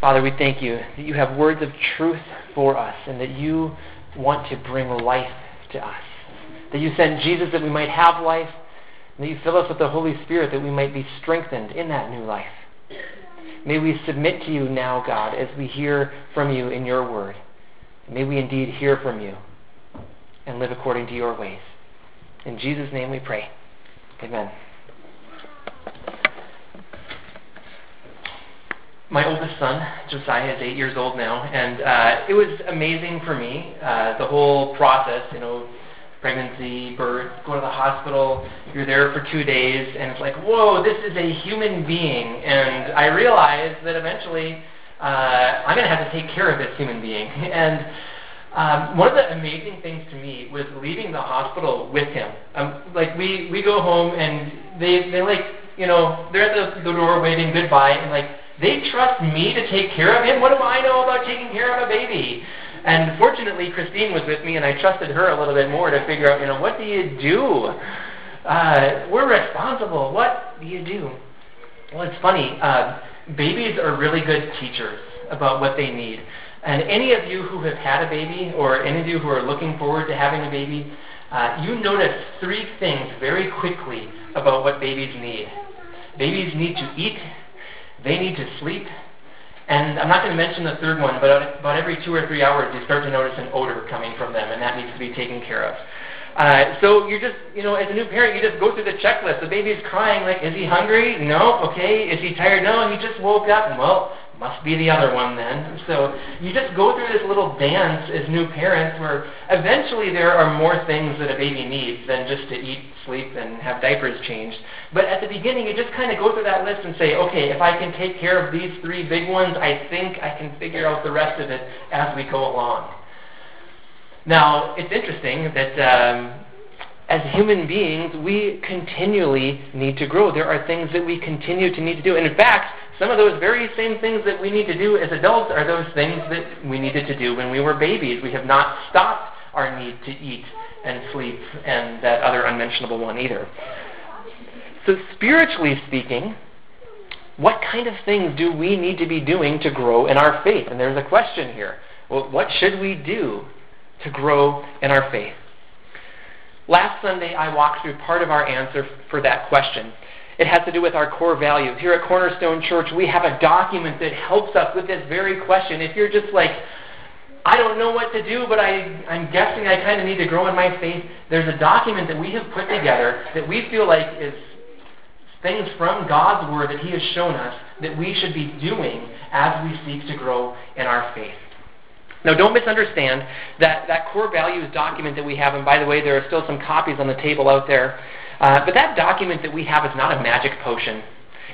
Father, we thank you that you have words of truth for us and that you want to bring life to us. That you sent Jesus that we might have life, and that you fill us with the Holy Spirit that we might be strengthened in that new life. May we submit to you now, God, as we hear from you in your word. May we indeed hear from you and live according to your ways. In Jesus' name we pray. Amen. My oldest son, Josiah, is eight years old now, and uh, it was amazing for me, uh, the whole process, you know, pregnancy, birth, go to the hospital, you're there for two days, and it's like, whoa, this is a human being. And I realized that eventually uh, I'm going to have to take care of this human being. And um, one of the amazing things to me was leaving the hospital with him. Um, like we we go home and they they like you know they're at the, the door waving goodbye and like they trust me to take care of him. What do I know about taking care of a baby? And fortunately, Christine was with me, and I trusted her a little bit more to figure out, you know, what do you do? Uh, we're responsible. What do you do? Well, it's funny. Uh, babies are really good teachers about what they need. And any of you who have had a baby, or any of you who are looking forward to having a baby, uh, you notice three things very quickly about what babies need. Babies need to eat, they need to sleep, and I'm not going to mention the third one, but about every two or three hours you start to notice an odor coming from them, and that needs to be taken care of. Uh, so you just, you know, as a new parent, you just go through the checklist. The baby's crying, like, is he hungry? No. Okay. Is he tired? No. He just woke up. Well, must be the other one then. So you just go through this little dance as new parents where eventually there are more things that a baby needs than just to eat, sleep, and have diapers changed. But at the beginning, you just kind of go through that list and say, okay, if I can take care of these three big ones, I think I can figure out the rest of it as we go along. Now, it's interesting that um, as human beings, we continually need to grow. There are things that we continue to need to do. And in fact, some of those very same things that we need to do as adults are those things that we needed to do when we were babies. We have not stopped our need to eat and sleep and that other unmentionable one either. So, spiritually speaking, what kind of things do we need to be doing to grow in our faith? And there's a question here. Well, what should we do to grow in our faith? Last Sunday, I walked through part of our answer for that question. It has to do with our core values. Here at Cornerstone Church, we have a document that helps us with this very question. If you're just like, I don't know what to do, but I, I'm guessing I kind of need to grow in my faith, there's a document that we have put together that we feel like is things from God's Word that He has shown us that we should be doing as we seek to grow in our faith. Now, don't misunderstand that, that core values document that we have, and by the way, there are still some copies on the table out there. Uh, but that document that we have is not a magic potion.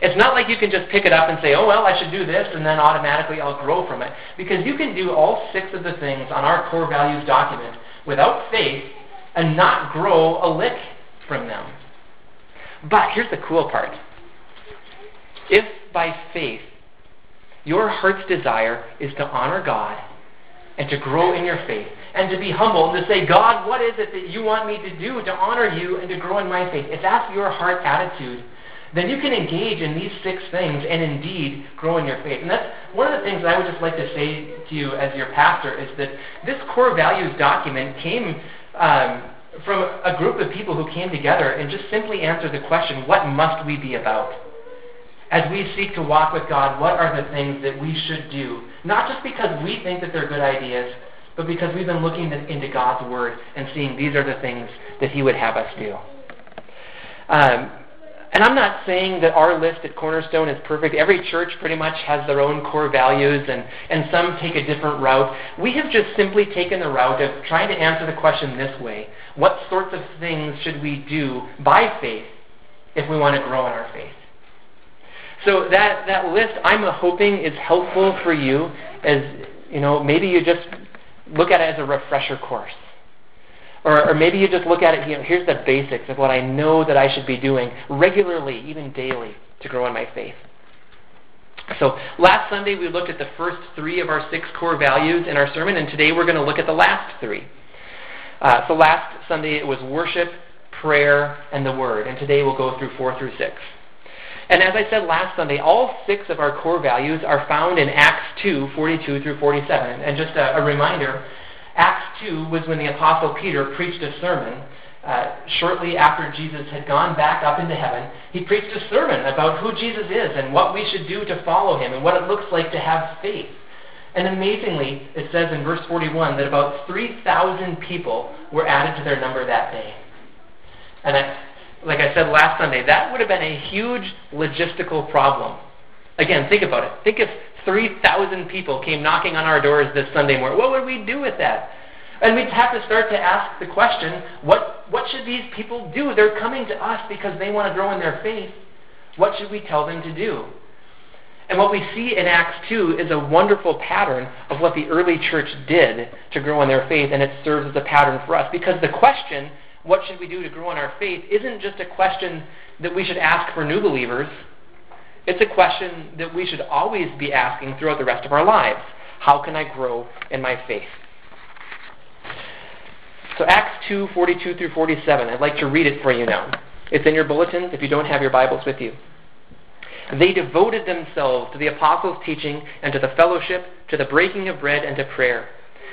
It's not like you can just pick it up and say, oh, well, I should do this, and then automatically I'll grow from it. Because you can do all six of the things on our core values document without faith and not grow a lick from them. But here's the cool part. If by faith your heart's desire is to honor God and to grow in your faith and to be humble and to say, God, what is it that you want me to do to honor you and to grow in my faith? If that's your heart attitude, then you can engage in these six things and indeed grow in your faith. And that's one of the things I would just like to say to you as your pastor is that this core values document came um, from a group of people who came together and just simply answered the question, what must we be about? As we seek to walk with God, what are the things that we should do? Not just because we think that they're good ideas, but because we've been looking into God's Word and seeing these are the things that He would have us do. Um, and I'm not saying that our list at Cornerstone is perfect. Every church pretty much has their own core values, and, and some take a different route. We have just simply taken the route of trying to answer the question this way What sorts of things should we do by faith if we want to grow in our faith? So that, that list, I'm hoping, is helpful for you as, you know, maybe you just look at it as a refresher course. Or, or maybe you just look at it, you know, here's the basics of what I know that I should be doing regularly, even daily, to grow in my faith. So last Sunday we looked at the first three of our six core values in our sermon, and today we're going to look at the last three. Uh, so last Sunday it was worship, prayer, and the Word, and today we'll go through four through six. And as I said last Sunday, all six of our core values are found in Acts 2, 42 through 47. And just a, a reminder, Acts 2 was when the Apostle Peter preached a sermon uh, shortly after Jesus had gone back up into heaven. He preached a sermon about who Jesus is and what we should do to follow him and what it looks like to have faith. And amazingly, it says in verse 41 that about 3,000 people were added to their number that day. And I, like I said last Sunday, that would have been a huge logistical problem. Again, think about it. Think if 3,000 people came knocking on our doors this Sunday morning. What would we do with that? And we'd have to start to ask the question what, what should these people do? They're coming to us because they want to grow in their faith. What should we tell them to do? And what we see in Acts 2 is a wonderful pattern of what the early church did to grow in their faith, and it serves as a pattern for us. Because the question, what should we do to grow in our faith, isn't just a question that we should ask for new believers. It's a question that we should always be asking throughout the rest of our lives. How can I grow in my faith? So Acts 2, 42 through 47. I'd like to read it for you now. It's in your bulletins if you don't have your Bibles with you. They devoted themselves to the apostles' teaching and to the fellowship, to the breaking of bread, and to prayer.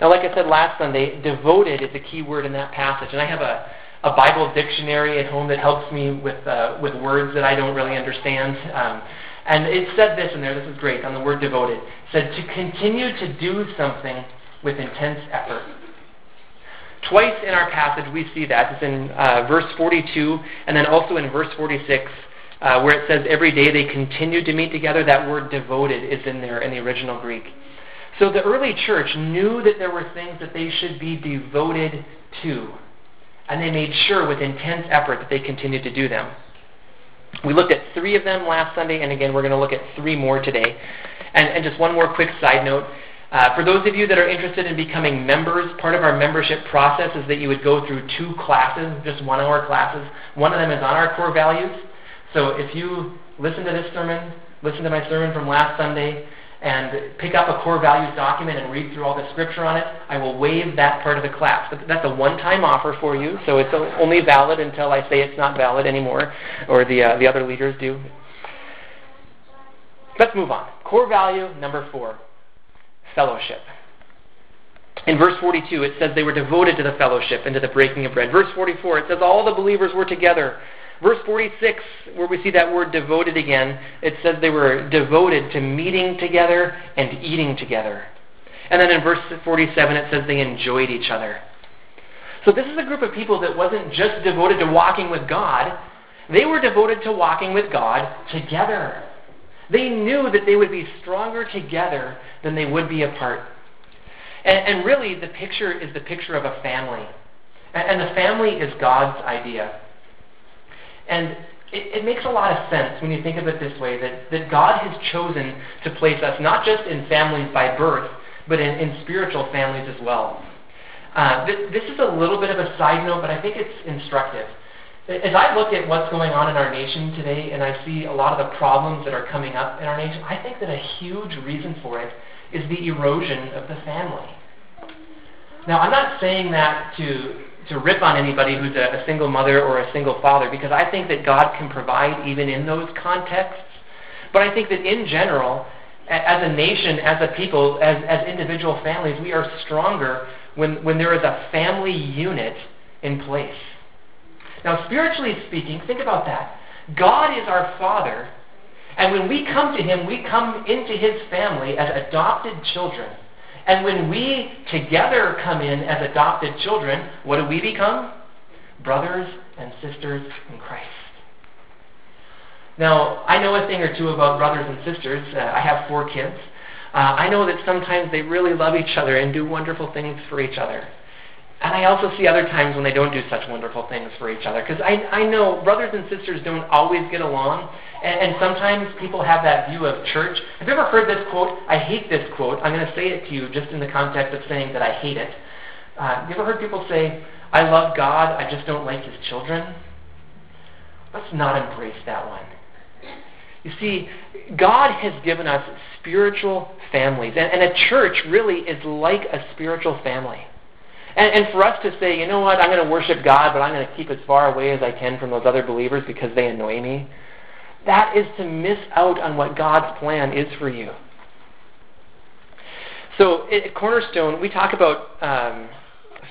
Now, like I said last Sunday, devoted is a key word in that passage. And I have a, a Bible dictionary at home that helps me with, uh, with words that I don't really understand. Um, and it said this in there, this is great, on the word devoted. It said, to continue to do something with intense effort. Twice in our passage we see that. It's in uh, verse 42 and then also in verse 46 uh, where it says every day they continued to meet together. That word devoted is in there in the original Greek. So the early church knew that there were things that they should be devoted to. And they made sure with intense effort that they continued to do them. We looked at three of them last Sunday, and again, we're going to look at three more today. And, and just one more quick side note. Uh, for those of you that are interested in becoming members, part of our membership process is that you would go through two classes, just one hour classes. One of them is on our core values. So if you listen to this sermon, listen to my sermon from last Sunday, and pick up a core values document and read through all the scripture on it, I will waive that part of the class. That's a one-time offer for you, so it's only valid until I say it's not valid anymore, or the uh, the other leaders do. Let's move on. Core value number four fellowship. In verse 42, it says they were devoted to the fellowship and to the breaking of bread. Verse 44, it says all the believers were together. Verse 46, where we see that word devoted again, it says they were devoted to meeting together and eating together. And then in verse 47, it says they enjoyed each other. So this is a group of people that wasn't just devoted to walking with God, they were devoted to walking with God together. They knew that they would be stronger together than they would be apart. And, and really, the picture is the picture of a family. And, and the family is God's idea. And it, it, makes a lot of sense when you think of it this way that, that God has chosen to place us not just in families by birth, but in, in spiritual families as well. Uh, th- this is a little bit of a side note, but I think it's instructive. As I look at what's going on in our nation today and I see a lot of the problems that are coming up in our nation, I think that a huge reason for it is the erosion of the family. Now, I'm not saying that to, to rip on anybody who's a, a single mother or a single father because I think that God can provide even in those contexts. But I think that in general, as a nation, as a people, as, as individual families, we are stronger when, when there is a family unit in place. Now, spiritually speaking, think about that. God is our Father, and when we come to Him, we come into His family as adopted children. And when we together come in as adopted children, what do we become? Brothers and sisters in Christ. Now, I know a thing or two about brothers and sisters. Uh, I have four kids. Uh, I know that sometimes they really love each other and do wonderful things for each other. And I also see other times when they don't do such wonderful things for each other. Because I, I know brothers and sisters don't always get along. And, and sometimes people have that view of church. Have you ever heard this quote? I hate this quote. I'm going to say it to you just in the context of saying that I hate it. Uh, you ever heard people say, I love God, I just don't like his children? Let's not embrace that one. You see, God has given us spiritual families. And, and a church really is like a spiritual family. And, and for us to say, you know what, I'm going to worship God, but I'm going to keep as far away as I can from those other believers because they annoy me, that is to miss out on what God's plan is for you. So at Cornerstone, we talk about um,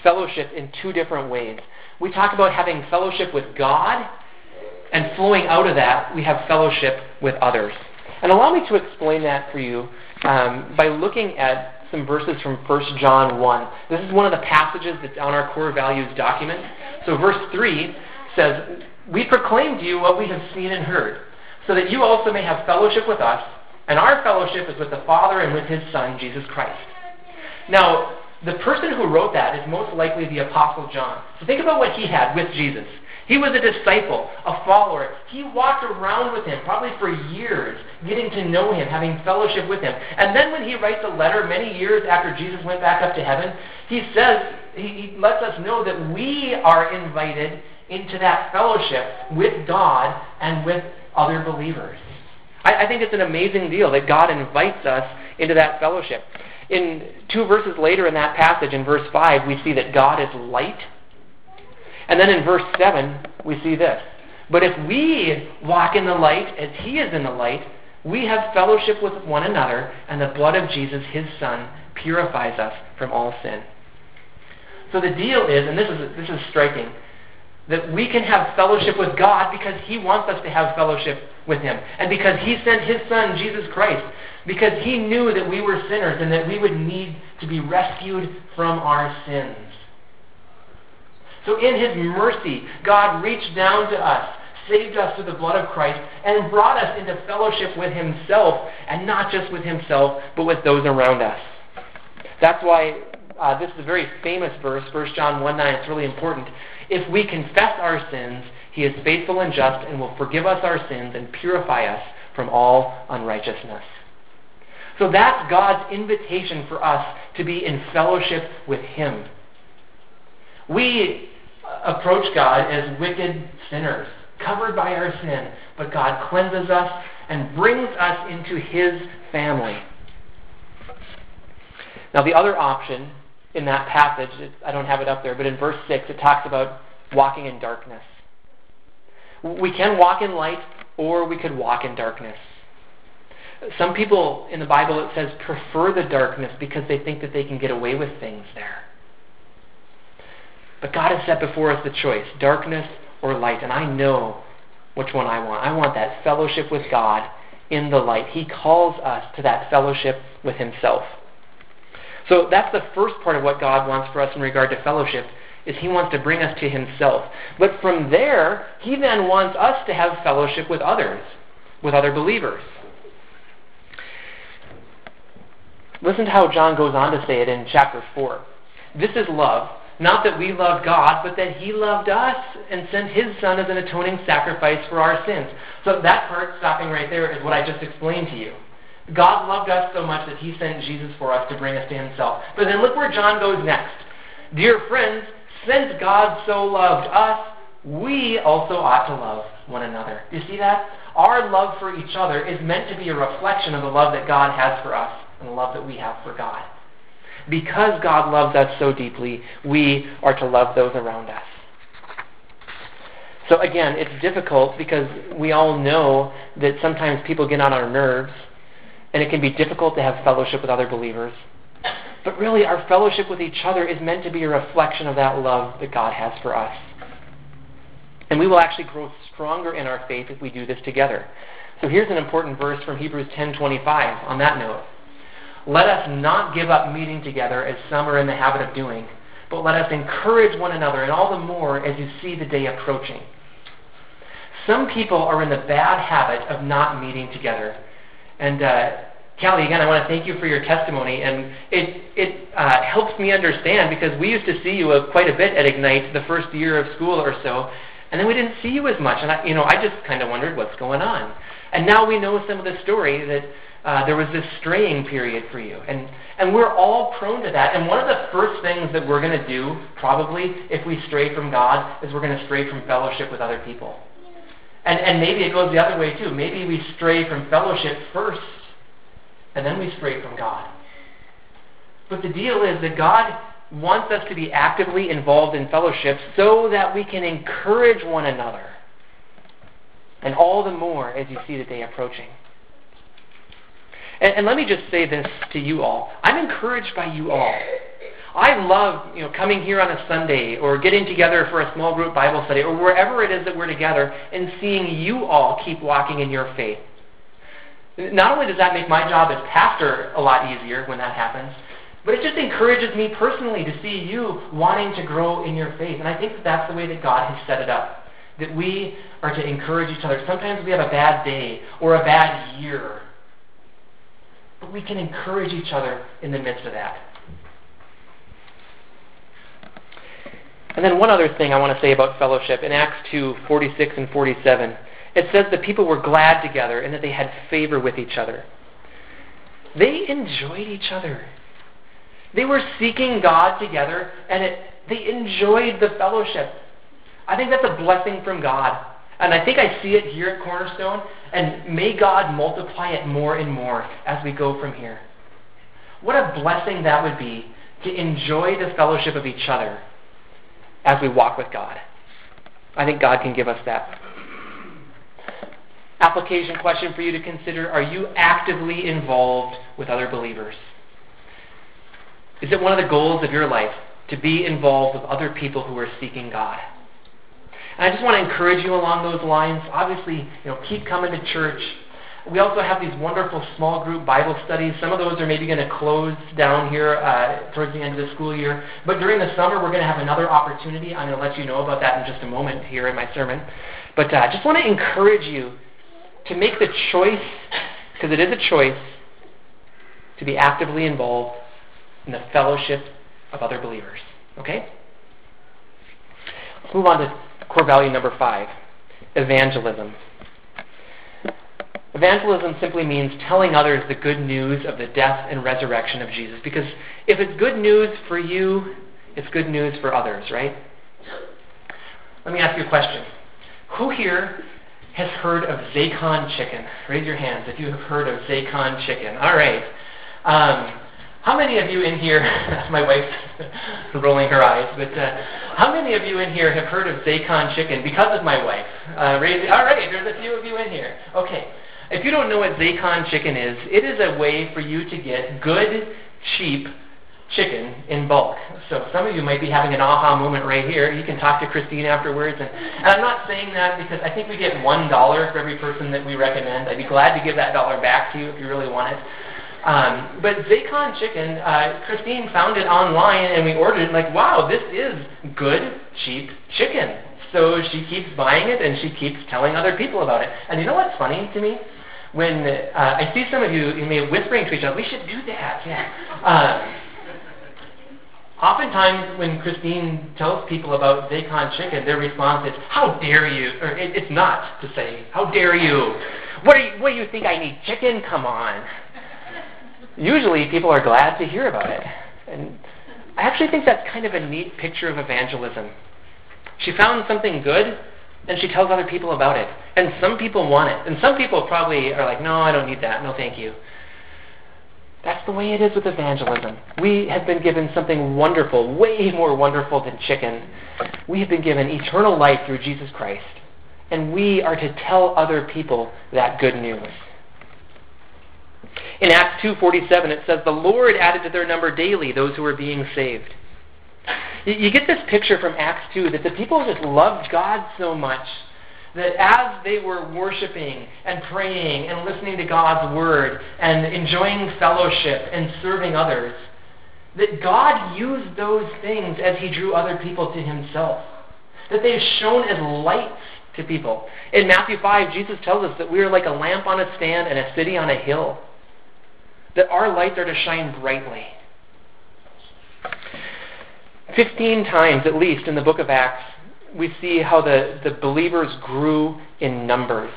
fellowship in two different ways. We talk about having fellowship with God, and flowing out of that, we have fellowship with others. And allow me to explain that for you um, by looking at some verses from 1 John 1. This is one of the passages that's on our core values document. So, verse 3 says, We proclaim to you what we have seen and heard, so that you also may have fellowship with us, and our fellowship is with the Father and with his Son, Jesus Christ. Now, the person who wrote that is most likely the Apostle John. So think about what he had with Jesus. He was a disciple, a follower. He walked around with him probably for years, getting to know him, having fellowship with him. And then when he writes a letter many years after Jesus went back up to heaven, he says, he, he lets us know that we are invited into that fellowship with God and with other believers. I, I think it's an amazing deal that God invites us into that fellowship. In two verses later in that passage, in verse 5, we see that God is light and then in verse 7, we see this. But if we walk in the light as he is in the light, we have fellowship with one another, and the blood of Jesus, his Son, purifies us from all sin. So the deal is, and this is, this is striking, that we can have fellowship with God because he wants us to have fellowship with him. And because he sent his Son, Jesus Christ, because he knew that we were sinners and that we would need to be rescued from our sins. So, in His mercy, God reached down to us, saved us through the blood of Christ, and brought us into fellowship with Himself, and not just with Himself, but with those around us. That's why uh, this is a very famous verse, 1 John 1 9. It's really important. If we confess our sins, He is faithful and just and will forgive us our sins and purify us from all unrighteousness. So that's God's invitation for us to be in fellowship with Him. We approach God as wicked sinners, covered by our sin, but God cleanses us and brings us into His family. Now, the other option in that passage, I don't have it up there, but in verse 6, it talks about walking in darkness. We can walk in light, or we could walk in darkness. Some people in the Bible, it says, prefer the darkness because they think that they can get away with things there. But God has set before us the choice darkness or light. And I know which one I want. I want that fellowship with God in the light. He calls us to that fellowship with Himself. So that's the first part of what God wants for us in regard to fellowship is he wants to bring us to himself. But from there, he then wants us to have fellowship with others, with other believers. Listen to how John goes on to say it in chapter 4. This is love, not that we loved God, but that He loved us and sent His Son as an atoning sacrifice for our sins. So that part, stopping right there, is what I just explained to you. God loved us so much that He sent Jesus for us to bring us to Himself. But then look where John goes next. Dear friends, since God so loved us, we also ought to love one another. Do you see that? Our love for each other is meant to be a reflection of the love that God has for us and the love that we have for God because God loves us so deeply, we are to love those around us. So again, it's difficult because we all know that sometimes people get on our nerves, and it can be difficult to have fellowship with other believers. But really, our fellowship with each other is meant to be a reflection of that love that God has for us. And we will actually grow stronger in our faith if we do this together. So here's an important verse from Hebrews 10:25 on that note. Let us not give up meeting together as some are in the habit of doing, but let us encourage one another, and all the more as you see the day approaching. Some people are in the bad habit of not meeting together. And uh, Callie, again, I want to thank you for your testimony, and it, it uh, helps me understand because we used to see you quite a bit at Ignite the first year of school or so, and then we didn't see you as much. And I, you know, I just kind of wondered what's going on. And now we know some of the story that uh, there was this straying period for you. And, and we're all prone to that. And one of the first things that we're going to do, probably, if we stray from God, is we're going to stray from fellowship with other people. And, and maybe it goes the other way too. Maybe we stray from fellowship first, and then we stray from God. But the deal is that God wants us to be actively involved in fellowship so that we can encourage one another. And all the more as you see the day approaching. And, and, let me just say this to you all. I'm encouraged by you all. I love you know, coming here on a Sunday or getting together for a small group Bible study or wherever it is that we're together and seeing you all keep walking in your faith. Not only does that make my job as pastor a lot easier when that happens, but it just encourages me personally to see you wanting to grow in your faith. And I think that that's the way that God has set it up. That we are to encourage each other. Sometimes we have a bad day or a bad year. But we can encourage each other in the midst of that. And then one other thing I want to say about fellowship. In Acts 2 46 and 47, it says that people were glad together and that they had favor with each other. They enjoyed each other. They were seeking God together, and it, they enjoyed the fellowship. I think that's a blessing from God. And I think I see it here at Cornerstone, and may God multiply it more and more as we go from here. What a blessing that would be to enjoy the fellowship of each other as we walk with God. I think God can give us that. Application question for you to consider Are you actively involved with other believers? Is it one of the goals of your life to be involved with other people who are seeking God? And I just want to encourage you along those lines. Obviously, you know, keep coming to church. We also have these wonderful small group Bible studies. Some of those are maybe going to close down here uh, towards the end of the school year. But during the summer, we're going to have another opportunity. I'm going to let you know about that in just a moment here in my sermon. But I uh, just want to encourage you to make the choice, because it is a choice, to be actively involved in the fellowship of other believers. Okay? Let's move on to core value number five evangelism. Evangelism simply means telling others the good news of the death and resurrection of Jesus. Because if it's good news for you, it's good news for others, right? Let me ask you a question. Who here has heard of Zaycon chicken? Raise your hands if you have heard of Zaycon chicken. All right. Um, how many of you in here, that's my wife's rolling her eyes, but uh, how many of you in here have heard of Zaycon chicken because of my wife? Uh, raise, all right, there's a few of you in here. Okay. If you don't know what Zaycon chicken is, it is a way for you to get good, cheap chicken in bulk. So some of you might be having an aha moment right here. You can talk to Christine afterwards. And, and I'm not saying that because I think we get $1 for every person that we recommend. I'd be glad to give that dollar back to you if you really want it. Um, but Zaycon chicken, uh, Christine found it online and we ordered it. Like, wow, this is good, cheap chicken. So she keeps buying it and she keeps telling other people about it. And you know what's funny to me? When uh, I see some of you, you may whispering to each other, we should do that. Yeah. Uh, Oftentimes, when Christine tells people about Zaycon chicken, their response is, "How dare you?" Or it, it's not to say, "How dare you?" What, are you, what do you think? I need chicken? Come on usually people are glad to hear about it. And I actually think that's kind of a neat picture of evangelism. She found something good, and she tells other people about it. And some people want it. And some people probably are like, no, I don't need that. No, thank you. That's the way it is with evangelism. We have been given something wonderful, way more wonderful than chicken. We have been given eternal life through Jesus Christ. And we are to tell other people that good news. In Acts 2:47 it says the Lord added to their number daily those who were being saved. You get this picture from Acts 2 that the people just loved God so much that as they were worshiping and praying and listening to God's word and enjoying fellowship and serving others, that God used those things as he drew other people to himself. That they've shown as lights to people. In Matthew 5, Jesus tells us that we are like a lamp on a stand and a city on a hill that our lights are to shine brightly. 15 times, at least, in the book of Acts, we see how the, the believers grew in numbers.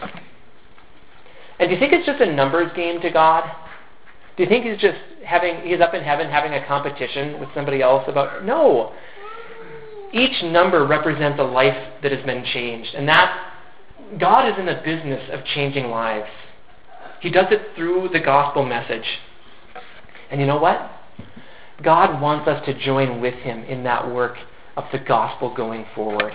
And do you think it's just a numbers game to God? Do you think he's just having, he's up in heaven having a competition with somebody else about, no. Each number represents a life that has been changed. And that, God is in the business of changing lives. He does it through the gospel message. And you know what? God wants us to join with him in that work of the gospel going forward.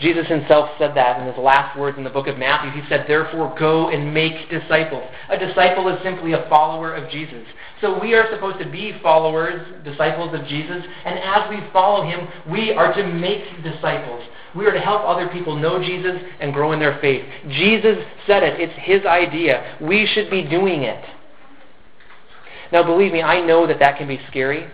Jesus himself said that in his last words in the book of Matthew. He said, Therefore, go and make disciples. A disciple is simply a follower of Jesus. So we are supposed to be followers, disciples of Jesus, and as we follow him, we are to make disciples. We are to help other people know Jesus and grow in their faith. Jesus said it, it's his idea. We should be doing it. Now, believe me, I know that that can be scary.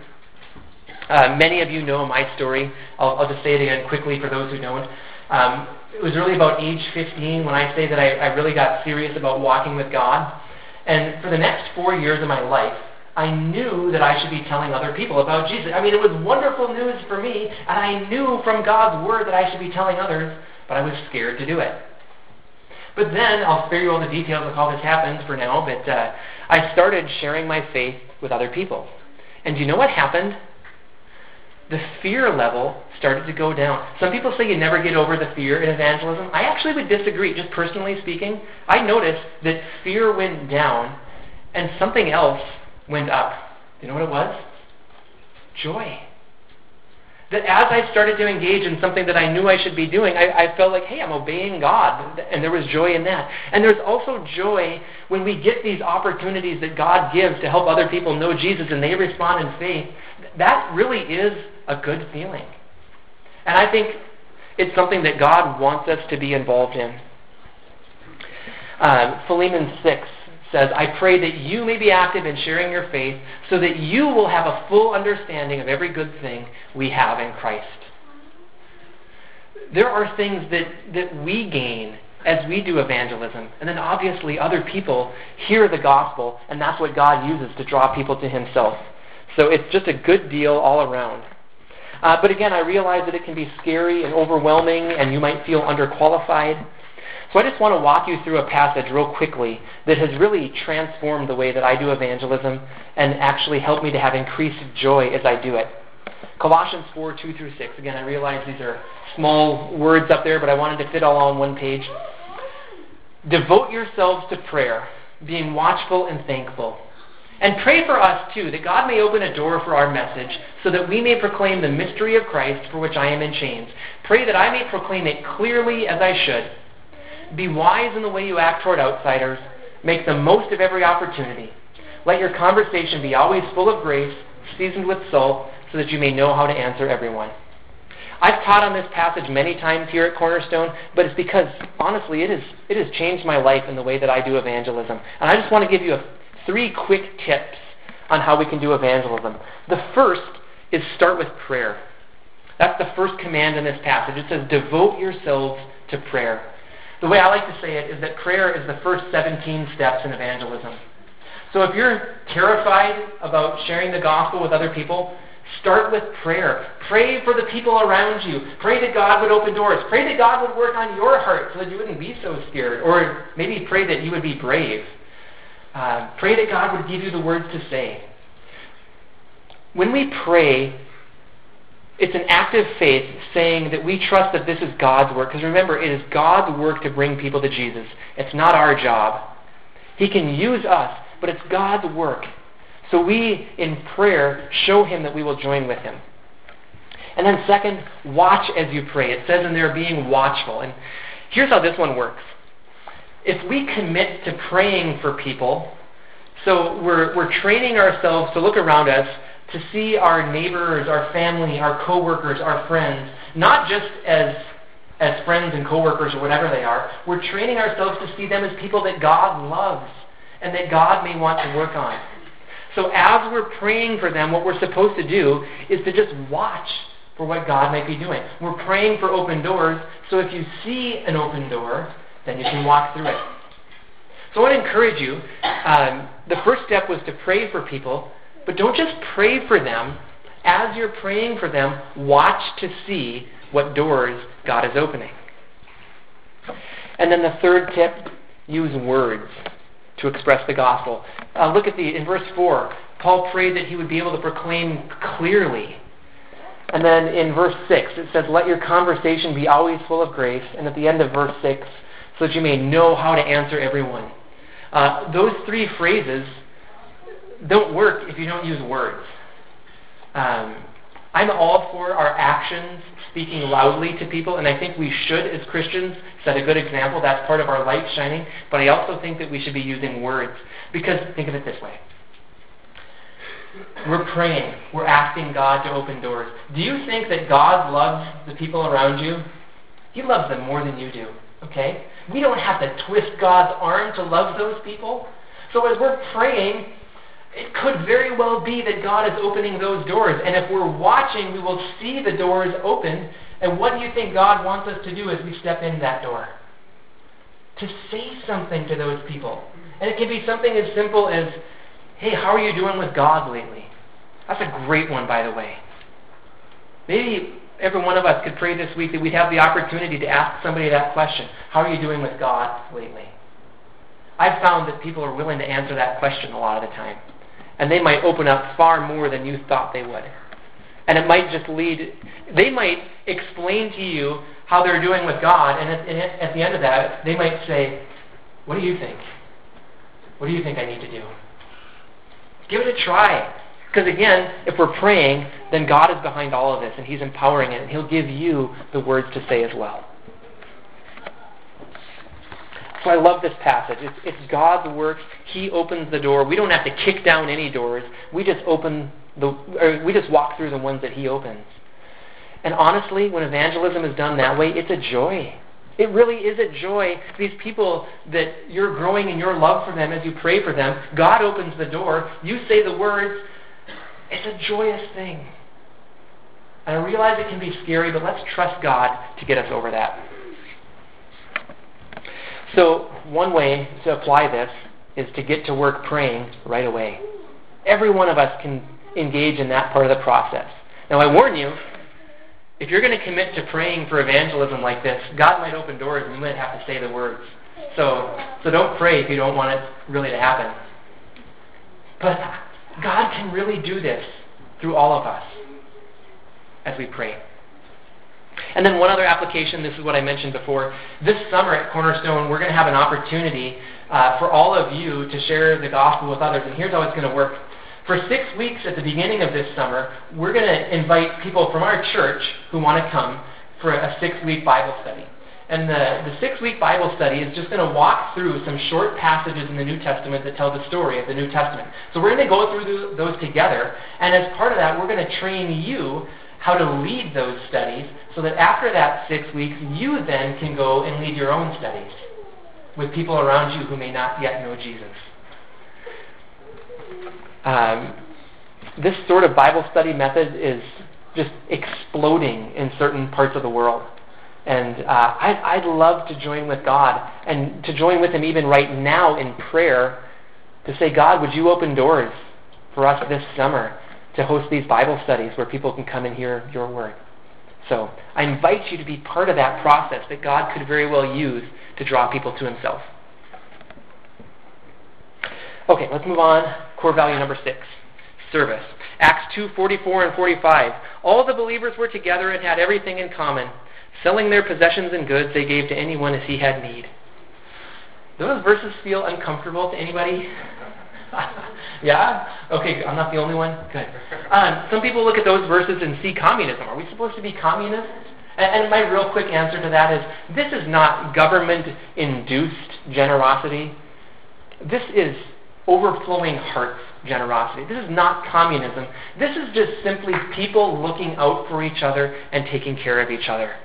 Uh, many of you know my story. I'll, I'll, just say it again quickly for those who don't. Um, it was really about age 15 when I say that I, I really got serious about walking with God. And for the next four years of my life, I knew that I should be telling other people about Jesus. I mean, it was wonderful news for me, and I knew from God's Word that I should be telling others, but I was scared to do it. But then, I'll spare you all the details of how this happened for now, but uh, I started sharing my faith with other people. And do you know what happened? The fear level started to go down. Some people say you never get over the fear in evangelism. I actually would disagree, just personally speaking. I noticed that fear went down and something else went up. Do you know what it was? Joy that as I started to engage in something that I knew I should be doing, I, I, felt like, hey, I'm obeying God. And there was joy in that. And there's also joy when we get these opportunities that God gives to help other people know Jesus and they respond in faith. That really is a good feeling. And I think it's something that God wants us to be involved in. Uh, Philemon 6 says, I pray that you may be active in sharing your faith so that you will have a full understanding of every good thing we have in Christ. There are things that, that we gain as we do evangelism. And then obviously other people hear the gospel, and that's what God uses to draw people to Himself. So it's just a good deal all around. Uh, but again, I realize that it can be scary and overwhelming, and you might feel underqualified. So I just want to walk you through a passage real quickly that has really transformed the way that I do evangelism and actually helped me to have increased joy as I do it. Colossians 4, 2 through 6. Again, I realize these are small words up there, but I wanted to fit all on one page. Devote yourselves to prayer, being watchful and thankful. And pray for us, too, that God may open a door for our message, so that we may proclaim the mystery of Christ for which I am in chains. Pray that I may proclaim it clearly as I should. Be wise in the way you act toward outsiders. Make the most of every opportunity. Let your conversation be always full of grace, seasoned with salt, so that you may know how to answer everyone. I've taught on this passage many times here at Cornerstone, but it's because, honestly, it, is, it has changed my life in the way that I do evangelism. And I just want to give you a, three quick tips on how we can do evangelism. The first is start with prayer. That's the first command in this passage. It says, devote yourselves to prayer. The way I like to say it is that prayer is the first 17 steps in evangelism. So if you're terrified about sharing the gospel with other people, start with prayer. Pray for the people around you. Pray that God would open doors. Pray that God would work on your heart so that you wouldn't be so scared. Or maybe pray that you would be brave. Uh, pray that God would give you the words to say. When we pray, it's an active faith saying that we trust that this is God's work. Because remember, it is God's work to bring people to Jesus. It's not our job. He can use us, but it's God's work. So we, in prayer, show Him that we will join with Him. And then, second, watch as you pray. It says in there, being watchful. And here's how this one works. If we commit to praying for people, so we're, we're training ourselves to look around us to see our neighbors, our family, our coworkers, our friends, not just as as friends and coworkers or whatever they are. We're training ourselves to see them as people that God loves and that God may want to work on. So as we're praying for them, what we're supposed to do is to just watch for what God might be doing. We're praying for open doors, so if you see an open door, then you can walk through it. So I want to encourage you. Um, the first step was to pray for people but don't just pray for them, as you're praying for them, watch to see what doors God is opening. And then the third tip use words to express the gospel. Uh, look at the in verse 4. Paul prayed that he would be able to proclaim clearly. And then in verse 6, it says, Let your conversation be always full of grace. And at the end of verse 6, so that you may know how to answer everyone. Uh, those three phrases don't work if you don't use words. Um, I'm all for our actions speaking loudly to people, and I think we should, as Christians, set a good example. That's part of our light shining. But I also think that we should be using words. Because think of it this way we're praying, we're asking God to open doors. Do you think that God loves the people around you? He loves them more than you do, okay? We don't have to twist God's arm to love those people. So as we're praying, it could very well be that God is opening those doors. And if we're watching, we will see the doors open. And what do you think God wants us to do as we step in that door? To say something to those people. And it can be something as simple as, hey, how are you doing with God lately? That's a great one, by the way. Maybe every one of us could pray this week that we'd have the opportunity to ask somebody that question How are you doing with God lately? I've found that people are willing to answer that question a lot of the time and they might open up far more than you thought they would. And it might just lead, they might explain to you how they're doing with God, and at, at the end of that, they might say, What do you think? What do you think I need to do? Give it a try. Because again, if we're praying, then God is behind all of this, and He's empowering it, and He'll give you the words to say as well. So I love this passage. It's, it's God's work. He opens the door. We don't have to kick down any doors. We just open the, or we just walk through the ones that He opens. And honestly, when evangelism is done that way, it's a joy. It really is a joy. These people that you're growing in your love for them as you pray for them, God opens the door. You say the words. It's a joyous thing. And I realize it can be scary, but let's trust God to get us over that. So, one way to apply this is to get to work praying right away. Every one of us can engage in that part of the process. Now, I warn you, if you're going to commit to praying for evangelism like this, God might open doors and you might have to say the words. So, so don't pray if you don't want it really to happen. But God can really do this through all of us as we pray. And then one other application, this is what I mentioned before. This summer at Cornerstone, we're going to have an opportunity uh, for all of you to share the gospel with others. And here's how it's going to work. For six weeks at the beginning of this summer, we're going to invite people from our church who want to come for a six week Bible study. And the, the six week Bible study is just going to walk through some short passages in the New Testament that tell the story of the New Testament. So we're going to go through those together. And as part of that, we're going to train you how to lead those studies so that after that six weeks, you then can go and lead your own studies with people around you who may not yet know Jesus. Um, this sort of Bible study method is just exploding in certain parts of the world. And uh, I'd, I'd love to join with God and to join with Him even right now in prayer to say, God, would you open doors for us this summer to host these Bible studies where people can come and hear your word? So I invite you to be part of that process that God could very well use to draw people to Himself. Okay, let's move on. Core value number six service. Acts 2 44 and 45. All the believers were together and had everything in common. Selling their possessions and goods, they gave to anyone as he had need. Those verses feel uncomfortable to anybody? yeah? Okay, I'm not the only one? Good. Um, some people look at those verses and see communism. Are we supposed to be communists? And, and my real quick answer to that is this is not government induced generosity. This is overflowing hearts generosity. This is not communism. This is just simply people looking out for each other and taking care of each other.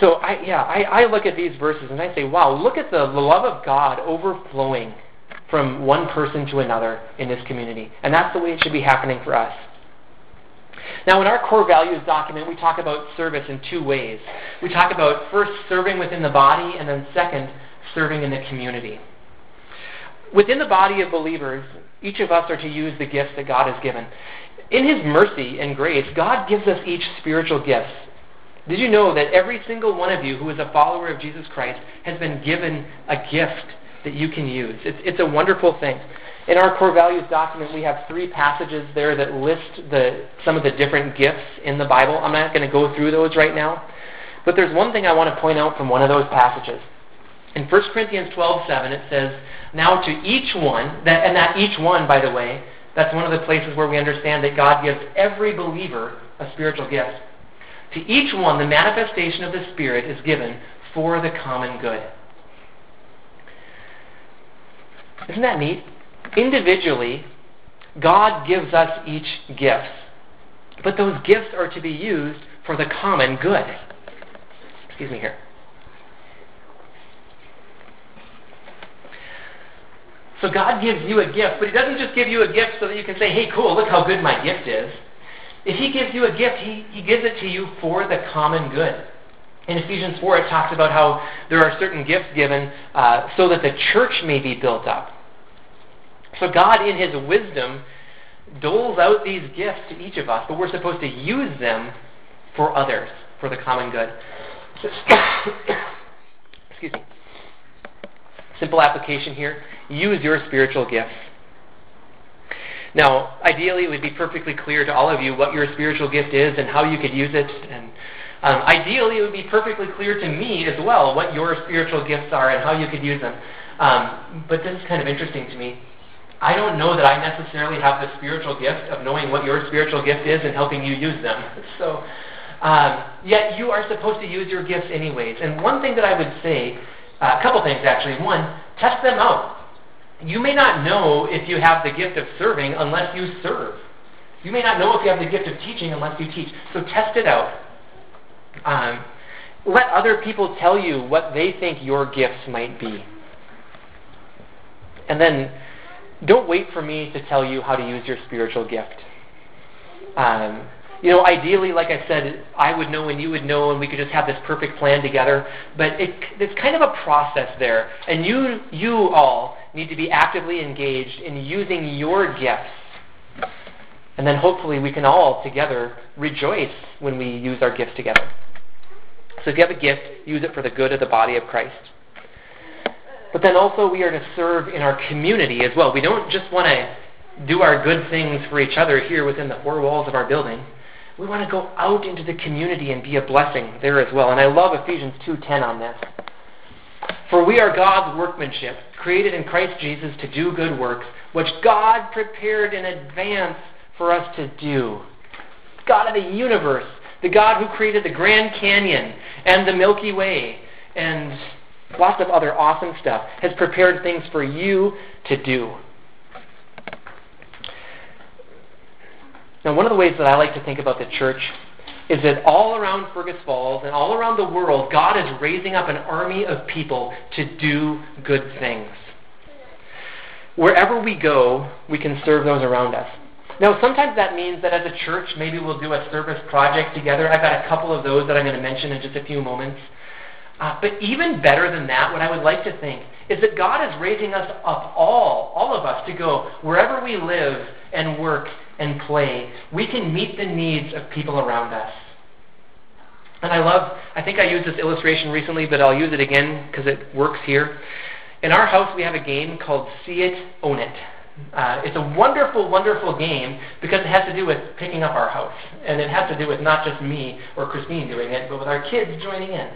So I yeah, I, I look at these verses and I say, wow, look at the, the love of God overflowing from one person to another in this community. And that's the way it should be happening for us. Now, in our core values document, we talk about service in two ways. We talk about first serving within the body, and then second, serving in the community. Within the body of believers, each of us are to use the gifts that God has given. In His mercy and grace, God gives us each spiritual gifts. Did you know that every single one of you who is a follower of Jesus Christ has been given a gift that you can use? It's, it's a wonderful thing. In our core values document, we have three passages there that list the, some of the different gifts in the Bible. I'm not going to go through those right now. But there's one thing I want to point out from one of those passages. In 1 Corinthians 12:7, it says, Now to each one, that, and that each one, by the way, that's one of the places where we understand that God gives every believer a spiritual gift. To each one, the manifestation of the Spirit is given for the common good. Isn't that neat? Individually, God gives us each gifts, but those gifts are to be used for the common good. Excuse me here. So God gives you a gift, but He doesn't just give you a gift so that you can say, hey, cool, look how good my gift is. If He gives you a gift, He, he gives it to you for the common good. In Ephesians 4, it talks about how there are certain gifts given uh, so that the church may be built up. So God, in His wisdom, doles out these gifts to each of us, but we're supposed to use them for others, for the common good. Excuse me. Simple application here use your spiritual gifts. Now, ideally, it would be perfectly clear to all of you what your spiritual gift is and how you could use it. And um, ideally, it would be perfectly clear to me as well what your spiritual gifts are and how you could use them. Um, but this is kind of interesting to me. I don't know that I necessarily have the spiritual gift of knowing what your spiritual gift is and helping you use them. So, um, yet you are supposed to use your gifts anyways. And one thing that I would say, uh, a couple things actually. One, test them out. You may not know if you have the gift of serving unless you serve. You may not know if you have the gift of teaching unless you teach. So test it out. Um, let other people tell you what they think your gifts might be. And then don't wait for me to tell you how to use your spiritual gift. Um, you know, ideally, like I said, I would know and you would know, and we could just have this perfect plan together. But it, it's kind of a process there, and you, you all need to be actively engaged in using your gifts. And then hopefully we can all together rejoice when we use our gifts together. So if you have a gift, use it for the good of the body of Christ. But then also we are to serve in our community as well. We don't just want to do our good things for each other here within the four walls of our building. We want to go out into the community and be a blessing there as well. And I love Ephesians 2:10 on this. For we are God's workmanship, created in Christ Jesus to do good works, which God prepared in advance for us to do. God of the universe, the God who created the Grand Canyon and the Milky Way and lots of other awesome stuff, has prepared things for you to do. Now, one of the ways that I like to think about the church is that all around Fergus Falls and all around the world, God is raising up an army of people to do good things. Wherever we go, we can serve those around us. Now, sometimes that means that as a church, maybe we'll do a service project together. I've got a couple of those that I'm going to mention in just a few moments. Uh, but even better than that, what I would like to think is that God is raising us up all, all of us, to go wherever we live and work and play, we can meet the needs of people around us. And I love, I think I used this illustration recently, but I'll use it again because it works here. In our house, we have a game called See It, Own It. Uh, it's a wonderful, wonderful game because it has to do with picking up our house. And it has to do with not just me or Christine doing it, but with our kids joining in.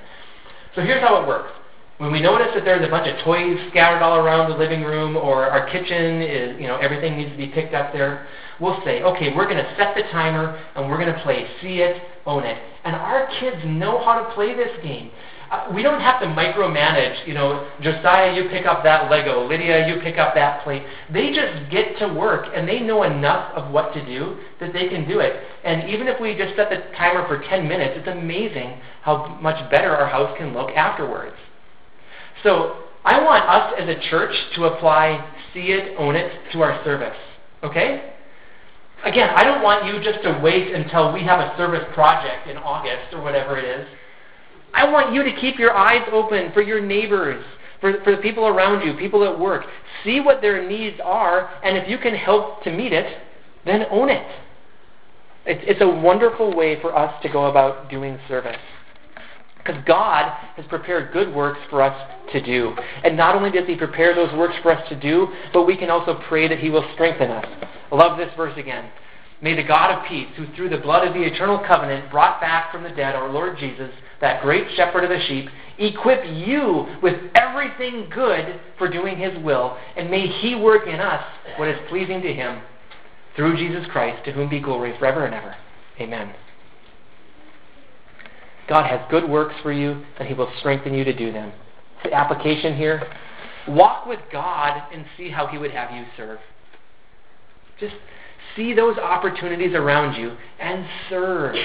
So here's how it works. When we notice that there's a bunch of toys scattered all around the living room or our kitchen is, you know, everything needs to be picked up there, we'll say, okay, we're going to set the timer and we're going to play See It, Own It. And our kids know how to play this game. We don't have to micromanage, you know, Josiah, you pick up that Lego, Lydia, you pick up that plate. They just get to work and they know enough of what to do that they can do it. And even if we just set the timer for 10 minutes, it's amazing how much better our house can look afterwards. So I want us as a church to apply see it, own it to our service. Okay? Again, I don't want you just to wait until we have a service project in August or whatever it is. I want you to keep your eyes open for your neighbors, for, for the people around you, people at work. See what their needs are, and if you can help to meet it, then own it. It's, it's a wonderful way for us to go about doing service. Because God has prepared good works for us to do. And not only does He prepare those works for us to do, but we can also pray that He will strengthen us. I love this verse again. May the God of peace, who through the blood of the eternal covenant brought back from the dead our Lord Jesus, that great shepherd of the sheep, equip you with everything good for doing His will, and may He work in us what is pleasing to Him through Jesus Christ, to whom be glory forever and ever. Amen. God has good works for you, and He will strengthen you to do them. The application here walk with God and see how He would have you serve. Just see those opportunities around you and serve.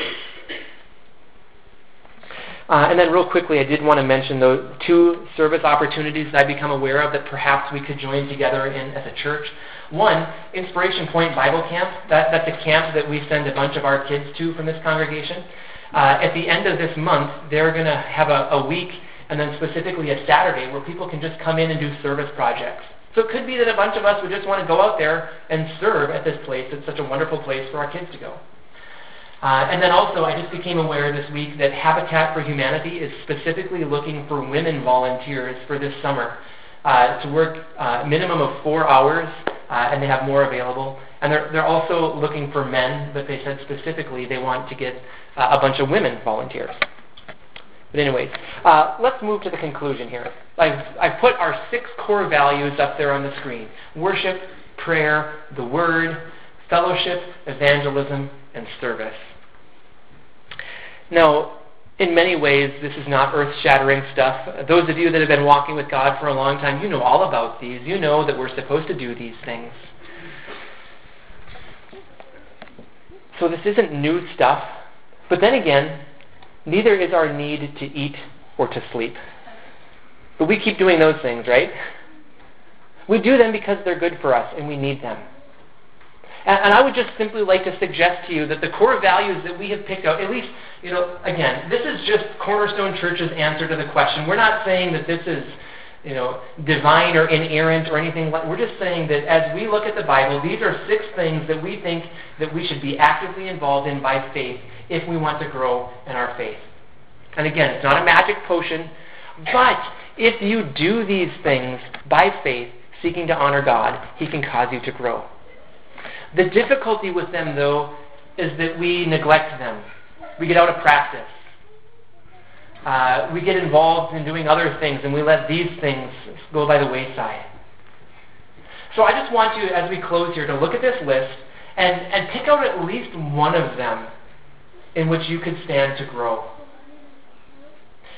Uh, and then, real quickly, I did want to mention those two service opportunities that I become aware of that perhaps we could join together in as a church. One, Inspiration Point Bible Camp. That, that's a camp that we send a bunch of our kids to from this congregation. Uh, at the end of this month, they're going to have a, a week and then specifically a Saturday where people can just come in and do service projects. So it could be that a bunch of us would just want to go out there and serve at this place. It's such a wonderful place for our kids to go. Uh, and then also, I just became aware this week that Habitat for Humanity is specifically looking for women volunteers for this summer uh, to work a uh, minimum of four hours, uh, and they have more available. And they're, they're also looking for men, but they said specifically they want to get uh, a bunch of women volunteers. But anyways, uh, let's move to the conclusion here. I've, I've put our six core values up there on the screen. Worship, prayer, the word, fellowship, evangelism, and service. Now, in many ways, this is not earth shattering stuff. Those of you that have been walking with God for a long time, you know all about these. You know that we're supposed to do these things. So this isn't new stuff. But then again, neither is our need to eat or to sleep. But we keep doing those things, right? We do them because they're good for us and we need them. And, and I would just simply like to suggest to you that the core values that we have picked out, at least, you know, again, this is just Cornerstone Church's answer to the question. We're not saying that this is you know, divine or inerrant or anything like we're just saying that as we look at the Bible, these are six things that we think that we should be actively involved in by faith if we want to grow in our faith. And again, it's not a magic potion, but if you do these things by faith, seeking to honor God, He can cause you to grow. The difficulty with them, though, is that we neglect them. We get out of practice uh, we get involved in doing other things and we let these things go by the wayside. So I just want you, as we close here, to look at this list and, and pick out at least one of them in which you could stand to grow.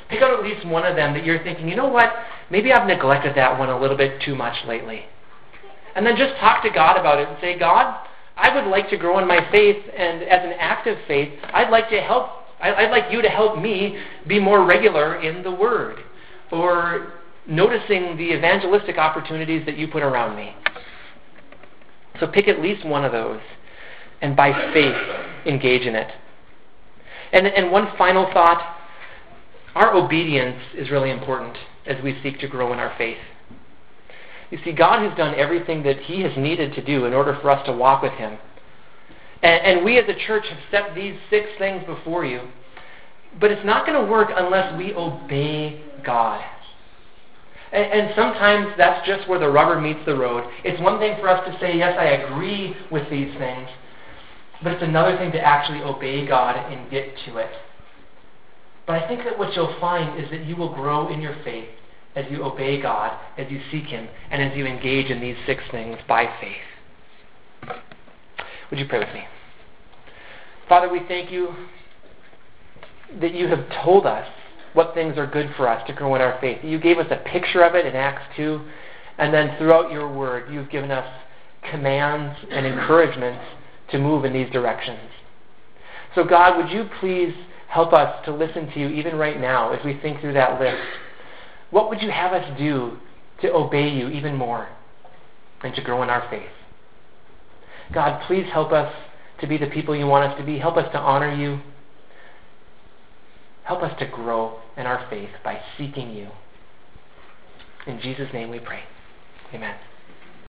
Pick out at least one of them that you're thinking, you know what, maybe I've neglected that one a little bit too much lately. And then just talk to God about it and say, God, I would like to grow in my faith, and as an active faith, I'd like to help I'd like you to help me be more regular in the Word or noticing the evangelistic opportunities that you put around me. So pick at least one of those and by faith engage in it. And, and one final thought our obedience is really important as we seek to grow in our faith. You see, God has done everything that He has needed to do in order for us to walk with Him. And, and we as a church have set these six things before you. But it's not going to work unless we obey God. And, and sometimes that's just where the rubber meets the road. It's one thing for us to say, yes, I agree with these things. But it's another thing to actually obey God and get to it. But I think that what you'll find is that you will grow in your faith as you obey God, as you seek Him, and as you engage in these six things by faith. Would you pray with me? Father, we thank you that you have told us what things are good for us to grow in our faith. You gave us a picture of it in Acts 2, and then throughout your word, you've given us commands and encouragements to move in these directions. So, God, would you please help us to listen to you even right now as we think through that list? What would you have us do to obey you even more and to grow in our faith? God, please help us to be the people you want us to be. Help us to honor you. Help us to grow in our faith by seeking you. In Jesus' name we pray. Amen.